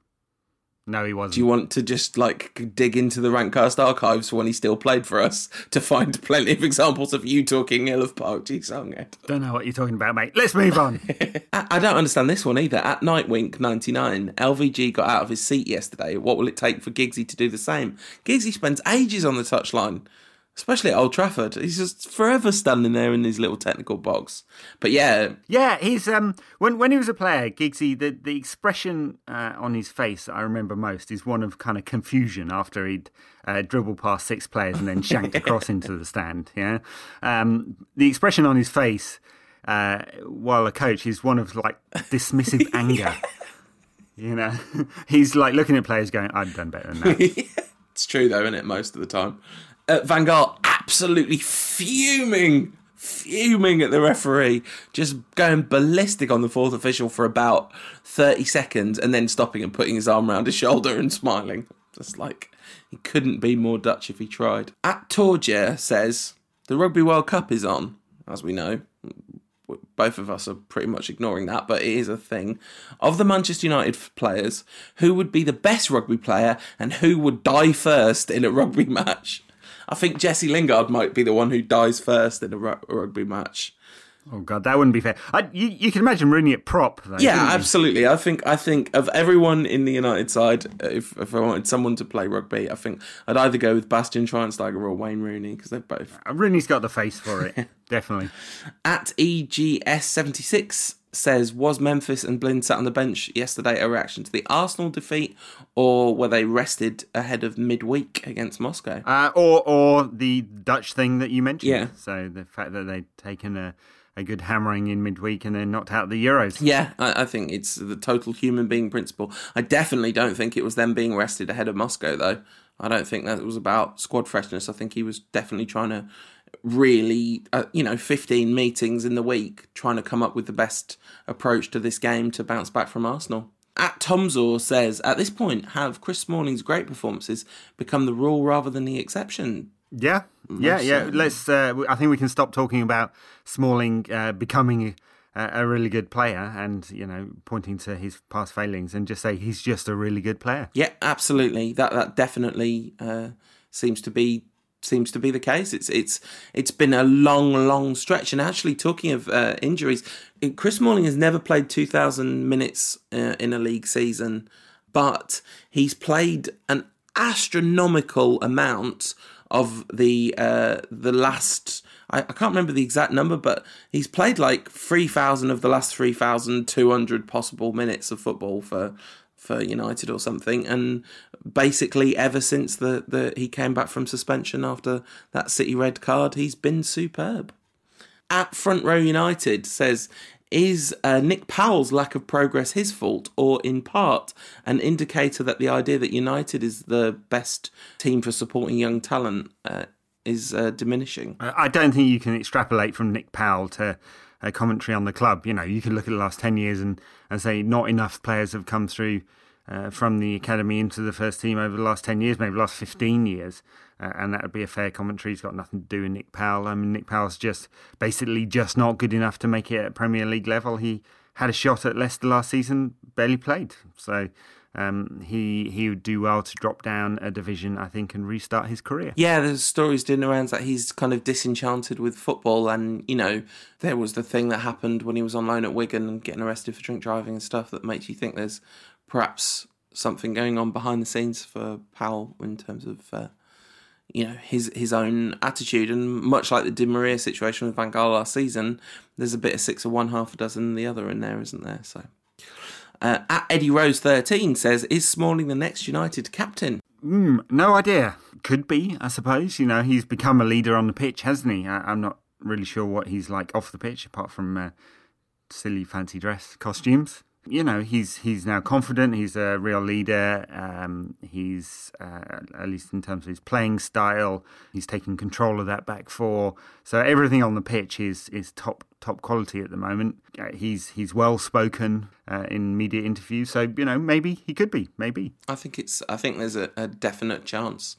No, he wasn't. Do you want to just like dig into the Rantcast archives when he still played for us to find plenty of examples of you talking ill of Park Ji Sung? Don't know what you're talking about, mate. Let's move on. I don't understand this one either. At Nightwink 99, LVG got out of his seat yesterday. What will it take for Giggsy to do the same? Giggsy spends ages on the touchline, especially at Old Trafford. He's just forever standing there in his little technical box. But yeah, yeah, he's um when when he was a player, Giggsy, the the expression uh, on his face that I remember most is one of kind of confusion after he'd uh, dribbled past six players and then shanked across into the stand. Yeah, um, the expression on his face uh, while a coach is one of like dismissive anger. You know, he's like looking at players, going, "I've done better than that." it's true though, isn't it? Most of the time, uh, Van Gaal absolutely fuming, fuming at the referee, just going ballistic on the fourth official for about thirty seconds, and then stopping and putting his arm around his shoulder and smiling. Just like he couldn't be more Dutch if he tried. At Torgia says the Rugby World Cup is on, as we know both of us are pretty much ignoring that, but it is a thing. Of the Manchester United players, who would be the best rugby player and who would die first in a rugby match? I think Jesse Lingard might be the one who dies first in a rugby match. Oh god, that wouldn't be fair. I, you, you can imagine Rooney at prop. Though, yeah, absolutely. I think I think of everyone in the United side, if if I wanted someone to play rugby, I think I'd either go with Bastian Schweinsteiger or Wayne Rooney because they're both. Uh, Rooney's got the face for it, definitely. At EGS seventy six says, was Memphis and Blind sat on the bench yesterday a reaction to the Arsenal defeat, or were they rested ahead of midweek against Moscow? Uh, or or the Dutch thing that you mentioned. Yeah. So the fact that they'd taken a a good hammering in midweek and then knocked out the Euros. Yeah, I, I, think it's the total human being principle. I definitely don't think it was them being rested ahead of Moscow, though. I don't think that was about squad freshness. I think he was definitely trying to really, uh, you know, 15 meetings in the week, trying to come up with the best approach to this game to bounce back from Arsenal. At Tomzor says, at this point, have Chris Smalling's great performances become the rule rather than the exception? Yeah, yeah, yeah. Let's. Uh, I think we can stop talking about Smalling uh, becoming a, a, really good player, and you know, pointing to his past failings, and just say he's just a really good player. Yeah, absolutely. That that definitely uh, seems to be seems to be the case. It's it's it's been a long, long stretch. And actually, talking of uh, injuries, Chris Smalling has never played two thousand minutes uh, in a league season, but he's played an astronomical amount of the uh, the last. I, I can't remember the exact number, but he's played like three thousand of the last three thousand two hundred possible minutes of football for for United or something, and basically ever since the, the he came back from suspension after that City red card, he's been superb. At Front Row United says is uh, Nick Powell's lack of progress his fault, or in part an indicator that the idea that United is the best team for supporting young talent uh, is uh, diminishing? I don't think you can extrapolate from Nick Powell to a commentary on the club. You know, you can look at the last 10 years and, and say not enough players have come through uh, from the academy into the first team over the last 10 years, maybe last 15 years. Uh, and that would be a fair commentary. He's got nothing to do with Nick Powell. I mean, Nick Powell's just basically just not good enough to make it at Premier League level. He had a shot at Leicester last season, barely played. So um, he he would do well to drop down a division, I think, and restart his career. Yeah, there's stories doing around that he's kind of disenchanted with football, and you know, there was the thing that happened when he was on loan at Wigan and getting arrested for drink driving and stuff that makes you think there's perhaps something going on behind the scenes for Powell in terms of uh, you know his his own attitude, and much like the Di Maria situation with Van Gaal last season, there's a bit of six of one, half a dozen the other in there, isn't there? So. Uh, at Eddie Rose 13 says, Is Smalling the next United captain? Mm, no idea. Could be, I suppose. You know, he's become a leader on the pitch, hasn't he? I, am not really sure what he's like off the pitch, apart from uh, silly fancy dress costumes you know he's he's now confident. He's a real leader. Um, he's uh, at least in terms of his playing style, he's taking control of that back four. So everything on the pitch is is top top quality at the moment. Uh, he's he's well spoken uh, in media interviews. So you know maybe he could be. Maybe I think it's. I think there's a, a definite chance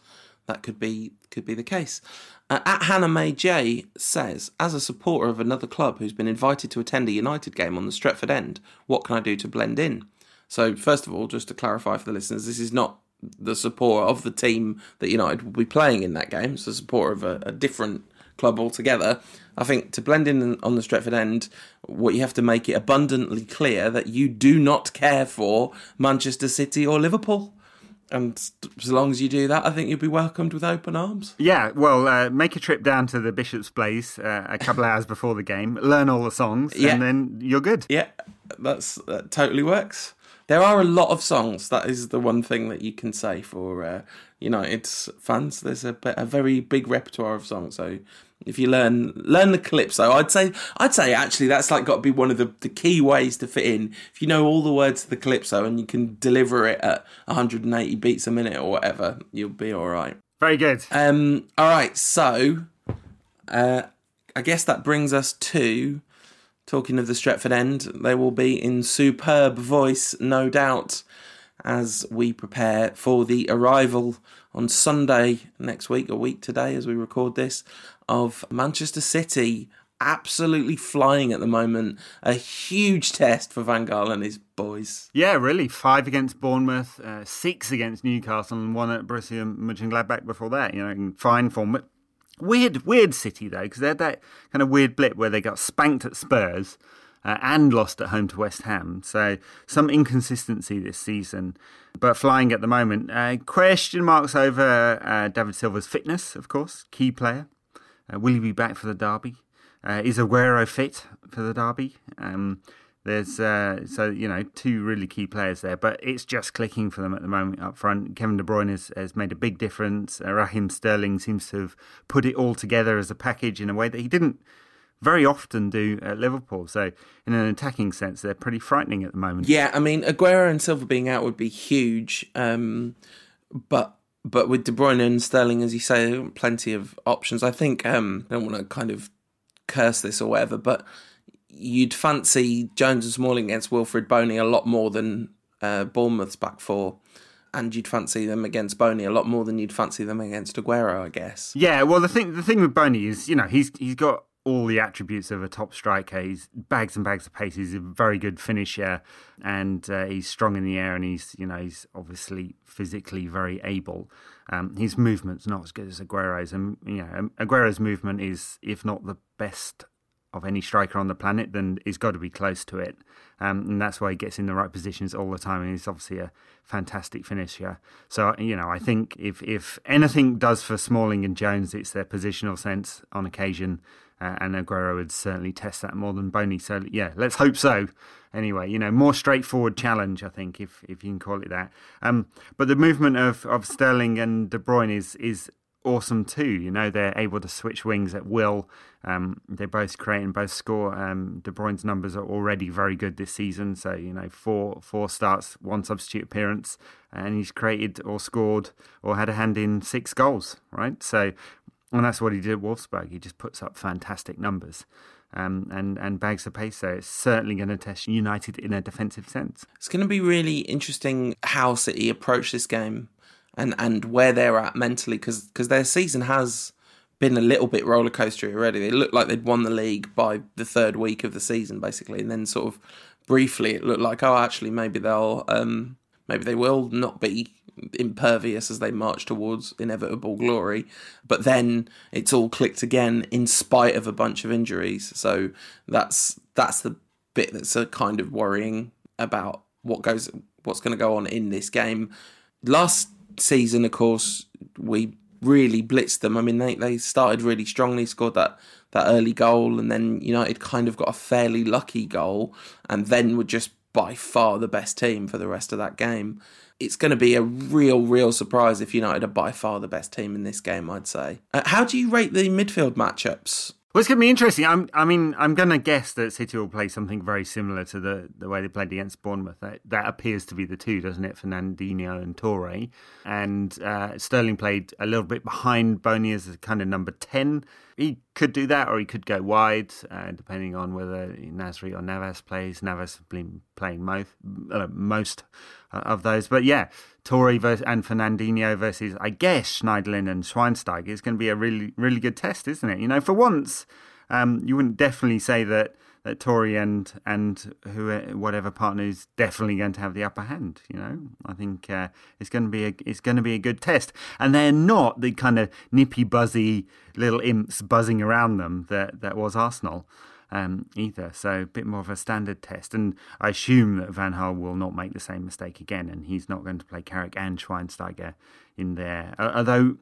that could be could be the case. Uh, at Hannah May J says, as a supporter of another club who's been invited to attend a United game on the Stretford end, what can I do to blend in? So, first of all, just to clarify for the listeners, this is not the support of the team that United will be playing in that game. It's the support of a, a different club altogether. I think to blend in on the Stretford end, what you have to make it abundantly clear that you do not care for Manchester City or Liverpool. And as long as you do that, I think you'll be welcomed with open arms. Yeah, well, uh, make a trip down to the Bishop's Blaize uh, a couple of hours before the game, learn all the songs, yeah. and then you're good. Yeah, that's that totally works. There are a lot of songs. That is the one thing that you can say for uh, United's fans. There's a, a very big repertoire of songs. So if you learn learn the calypso, I'd say I'd say actually that's like got to be one of the, the key ways to fit in. If you know all the words to the calypso and you can deliver it at 180 beats a minute or whatever, you'll be all right. Very good. Um. All right. So, uh, I guess that brings us to Talking of the Stretford end, they will be in superb voice, no doubt, as we prepare for the arrival on Sunday next week, a week today as we record this, of Manchester City. Absolutely flying at the moment. A huge test for Van Gaal and his boys. Yeah, really. Five against Bournemouth, uh, six against Newcastle, and one at Borussia Mönchengladbach before that. You know, in fine form. Weird, weird City though, because they had that kind of weird blip where they got spanked at Spurs uh, and lost at home to West Ham. So some inconsistency this season, but flying at the moment. Uh, question marks over uh, David Silva's fitness, of course, key player. Uh, will he be back for the derby? Uh, is Aguero fit for the derby? Um, there's uh, so you know two really key players there, but it's just clicking for them at the moment up front. Kevin De Bruyne has, has made a big difference. Uh, Raheem Sterling seems to have put it all together as a package in a way that he didn't very often do at Liverpool. So in an attacking sense, they're pretty frightening at the moment. Yeah, I mean Aguero and Silva being out would be huge, um, but but with De Bruyne and Sterling, as you say, plenty of options. I think um, I don't want to kind of curse this or whatever, but you'd fancy Jones and Smalling against Wilfried Bony a lot more than uh, Bournemouth's back four. And you'd fancy them against Bony a lot more than you'd fancy them against Aguero, I guess. Yeah, well, the thing the thing with Bony is, you know, he's he's got all the attributes of a top striker. He's bags and bags of pace. He's a very good finisher, and uh, he's strong in the air. And he's you know he's obviously physically very able. Um, his movement's not as good as Aguero's, and you know Aguero's movement is, if not the best of any striker on the planet, then he's got to be close to it. Um, and that's why he gets in the right positions all the time. And he's obviously a fantastic finisher. So, you know, I think if, if anything does for Smalling and Jones, it's their positional sense on occasion. Uh, and Aguero would certainly test that more than Bony. So, yeah, let's hope so. Anyway, you know, more straightforward challenge, I think, if if you can call it that. Um, but the movement of, of Sterling and De Bruyne is is awesome too. You know, they're able to switch wings at will. Um, they both create and both score. Um, De Bruyne's numbers are already very good this season. So you know, four four starts, one substitute appearance, and he's created or scored or had a hand in six goals. Right. So, and that's what he did at Wolfsburg. He just puts up fantastic numbers. Um, and and bags of pace. So it's certainly going to test United in a defensive sense. It's going to be really interesting how City approach this game and and where they're at mentally because because their season has been a little bit roller coastery already. They looked like they'd won the league by the third week of the season, basically, and then sort of briefly it looked like oh actually maybe they'll um, maybe they will not be impervious as they march towards inevitable glory. But then it's all clicked again in spite of a bunch of injuries. So that's that's the bit that's a kind of worrying about what goes what's going to go on in this game. Last season, of course, we really blitzed them. I mean, they, they started really strongly, scored that, that early goal, and then United kind of got a fairly lucky goal, and then were just by far the best team for the rest of that game. It's going to be a real, real surprise if United are by far the best team in this game, I'd say. Uh, how do you rate the midfield matchups? Well, it's going to be interesting. I'm, I mean, I'm going to guess that City will play something very similar to the, the way they played against Bournemouth. That, that appears to be the two, doesn't it? Fernandinho and Toure. And uh, Sterling played a little bit behind Bony as kind of number 10 he could do that, or he could go wide, uh, depending on whether Nasri or Navas plays. Navas has been playing most uh, most of those, but yeah, Toure versus, and Fernandinho versus, I guess, Schneiderlin and Schweinsteiger is going to be a really really good test, isn't it? You know, for once, um, you wouldn't definitely say that that Toure and and who whatever partner is definitely going to have the upper hand. You know, I think uh, it's going to be a it's going to be a good test, and they're not the kind of nippy buzzy little imps buzzing around them that that was Arsenal. Um, either. So a bit more of a standard test. And I assume that Van Gaal will not make the same mistake again, and he's not going to play Carrick and Schweinsteiger in there. Although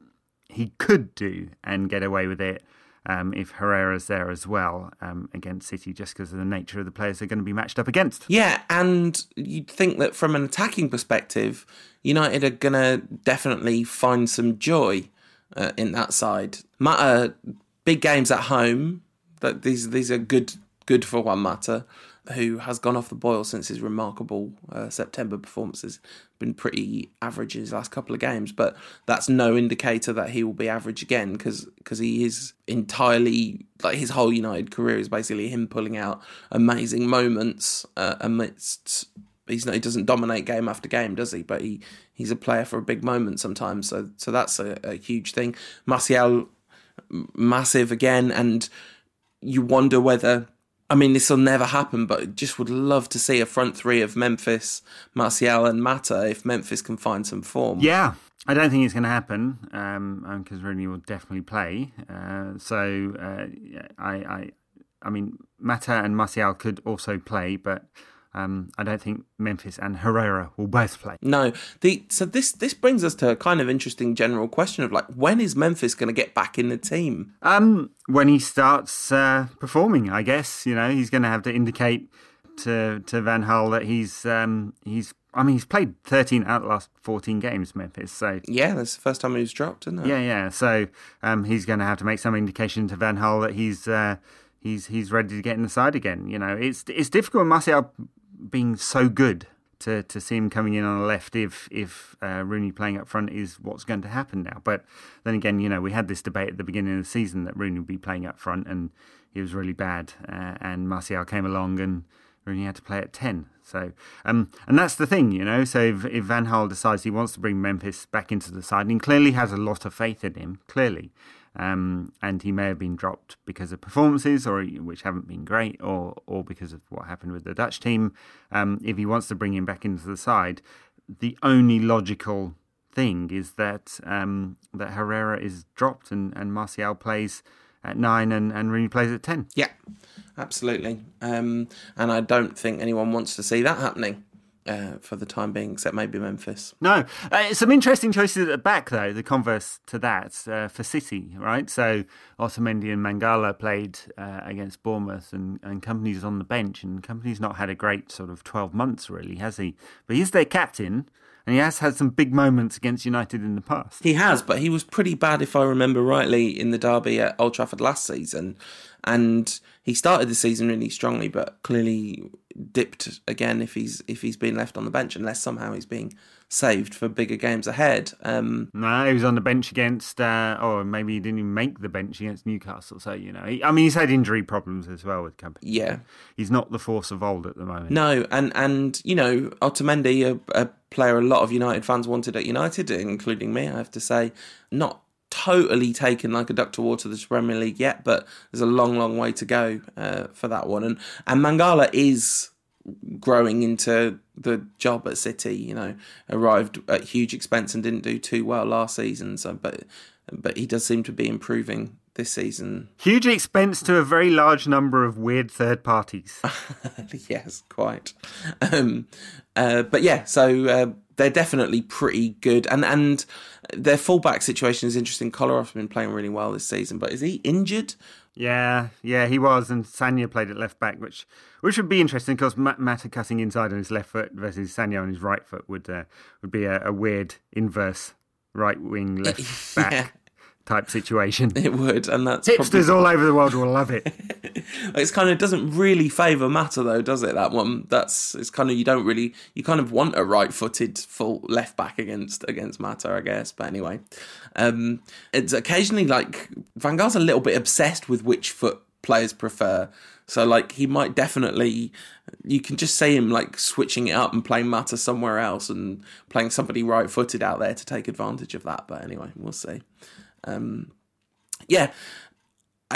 he could do and get away with it um, if Herrera's there as well um, against City, just because of the nature of the players they're going to be matched up against. Yeah, and you'd think that from an attacking perspective, United are going to definitely find some joy uh, in that side. Mata, big games at home. That these these are good good for one Mata who has gone off the boil since his remarkable uh, September performances. Been pretty average in his last couple of games, but that's no indicator that he will be average again because because he is entirely like his whole United career is basically him pulling out amazing moments uh, amidst. He's not, he doesn't dominate game after game, does he? But he, he's a player for a big moment sometimes. So so that's a, a huge thing. Martial, massive again, and you wonder whether I mean, this will never happen, but just would love to see a front three of Memphis, Martial, and Mata if Memphis can find some form. Yeah, I don't think it's going to happen because um, Rooney will definitely play. Uh, so uh, I, I, I mean, Mata and Martial could also play, but um, I don't think Memphis and Herrera will both play. No, the so this this brings us to a kind of interesting general question of like when is Memphis going to get back in the team? Um, when he starts uh, performing, I guess you know he's going to have to indicate to to Van Gaal that he's um, he's. I mean, he's played 13 out of the last 14 games, Memphis. So yeah, that's the first time he's dropped, isn't it? Yeah, yeah. So um, he's going to have to make some indication to Van Gaal that he's uh, he's he's ready to get in the side again. You know, it's it's difficult. When Martial being so good to, to see him coming in on the left if if uh, Rooney playing up front is what's going to happen now. But then again, you know, we had this debate at the beginning of the season that Rooney would be playing up front and he was really bad, uh, and Martial came along and Rooney had to play at ten. So, um, and that's the thing, you know. So if, if Van Gaal decides he wants to bring Memphis back into the side, and clearly has a lot of faith in him, clearly, um, and he may have been dropped because of performances, or which haven't been great, or or because of what happened with the Dutch team. Um, if he wants to bring him back into the side, the only logical thing is that um, that Herrera is dropped and, and Martial plays at nine and, and Rooney plays at ten. Yeah, absolutely. Um, and I don't think anyone wants to see that happening uh, for the time being, except maybe Memphis. No, uh, some interesting choices at the back, though. The converse to that uh, for City, right? So Otamendi and Mangala played uh, against Bournemouth, and, and Kompany's on the bench, and Kompany's not had a great sort of twelve months, really, has he? But he's their captain. And he has had some big moments against United in the past. He has, but he was pretty bad, if I remember rightly, in the derby at Old Trafford last season. And he started the season really strongly, but clearly dipped again if he's if he's been left on the bench unless somehow he's being saved for bigger games ahead. Um, no, he was on the bench against, uh, or maybe he didn't even make the bench against Newcastle. So you know, he, I mean, he's had injury problems as well with Kompany. Yeah, he's not the force of old at the moment. No, and and you know, Otamendi, a, a player a lot of United fans wanted at United, including me, I have to say, not totally taken like a duck to water the Premier League yet, but there's a long, long way to go uh, for that one. And and Mangala is growing into the job at City. You know, arrived at huge expense and didn't do too well last season. So, but but he does seem to be improving this season. Huge expense to a very large number of weird third parties. yes, quite. Um, uh, but yeah, so uh, they're definitely pretty good, and and their fullback situation is interesting. Kolarov has been playing really well this season, but is he injured? Yeah, yeah, he was, and Sagna played at left back, which which would be interesting because Mata cutting inside on his left foot versus Sagna on his right foot would uh, would be a, a, weird inverse right wing left back. yeah type situation. It would, and that's hipsters probably... all over the world will love it. it's kind of doesn't really favour Mata though, does it? That one. That's it's kind of you don't really you kind of want a right-footed full left back against against Mata, I guess. But anyway, um, it's occasionally like Van Gaal's a little bit obsessed with which foot players prefer. So like he might definitely you can just see him like switching it up and playing Mata somewhere else and playing somebody right footed out there to take advantage of that. But anyway, we'll see. Um, yeah,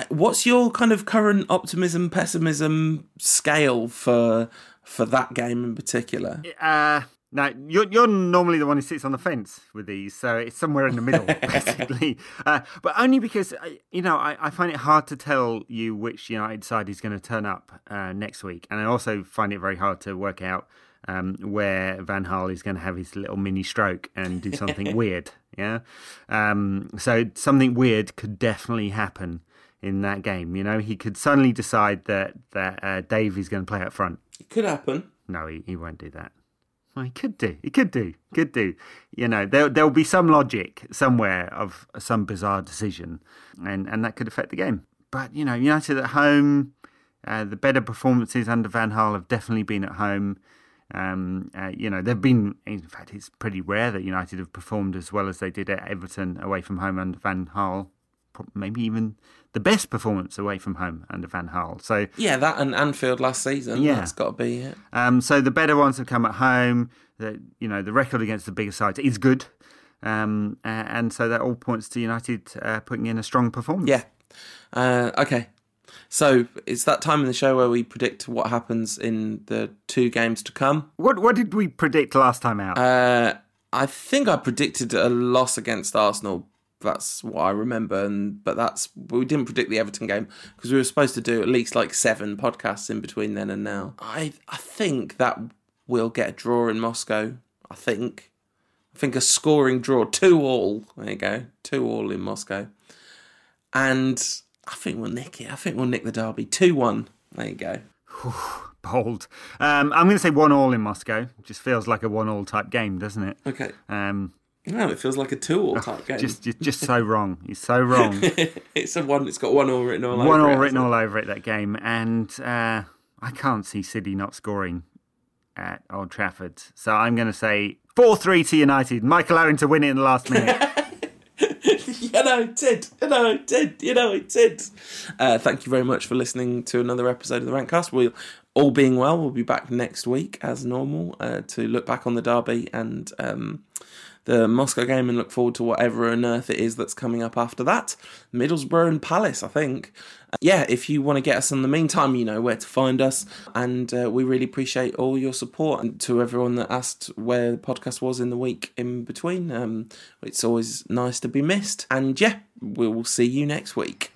What's your kind of current optimism pessimism scale for for that game in particular? Uh, now you're you're normally the one who sits on the fence with these, so it's somewhere in the middle, basically. Uh, but only because uh, you know I, I find it hard to tell you which United side is going to turn up uh, next week, and I also find it very hard to work out um, where Van Gaal is going to have his little mini stroke and do something weird. Yeah, um, so something weird could definitely happen in that game. You know, he could suddenly decide that that uh, Dave is going to play up front. It could happen. No, he, he won't do that. Well, he could do. He could do. Could do. You know, there there'll be some logic somewhere of some bizarre decision, and and that could affect the game. But you know, United at home, uh, the better performances under Van Gaal have definitely been at home. Um, uh, you know, they've been. In fact, it's pretty rare that United have performed as well as they did at Everton away from home under Van Gaal. Maybe even the best performance away from home under Van Gaal. So Yeah, that and Anfield last season. Yeah. that's got to be it. um, so the better ones have come at home. The, you know, the record against the bigger sides is good. Um, and so that all points to United uh, putting in a strong performance. Yeah. Uh, okay. So it's that time in the show where we predict what happens in the two games to come. What what did we predict last time out? Uh, I think I predicted a loss against Arsenal. That's what I remember, and but that's we didn't predict the Everton game because we were supposed to do at least like seven podcasts in between then and now. I I think that we'll get a draw in Moscow. I think. I think a scoring draw, two all. There you go, two all in Moscow, and I think we'll nick it. I think we'll nick the derby, two one. There you go. Bold. Um, I'm going to say one all in Moscow. Just feels like a one all type game, doesn't it? Okay. Um, No, it feels like a two all type game. just just just so wrong. You're so wrong. it's a one. It's got one all written all over one it, 1 all written all over it that game, and uh, I can't see City not scoring at Old Trafford. So I'm going to say four three to United. Michael Owen to win it in the last minute. know it did. Know it did. You know it did. Uh, thank you very much for listening to another episode of the Rantcast. We'll, all being well, we'll be back next week as normal uh, to look back on the derby and um, the Moscow game and look forward to whatever on earth it is that's coming up after that. Middlesbrough and Palace, I think. Yeah, if you want to get us in the meantime, you know where to find us. And uh, we really appreciate all your support. And to everyone that asked where the podcast was in the week in between, um, it's always nice to be missed. And yeah, we will see you next week.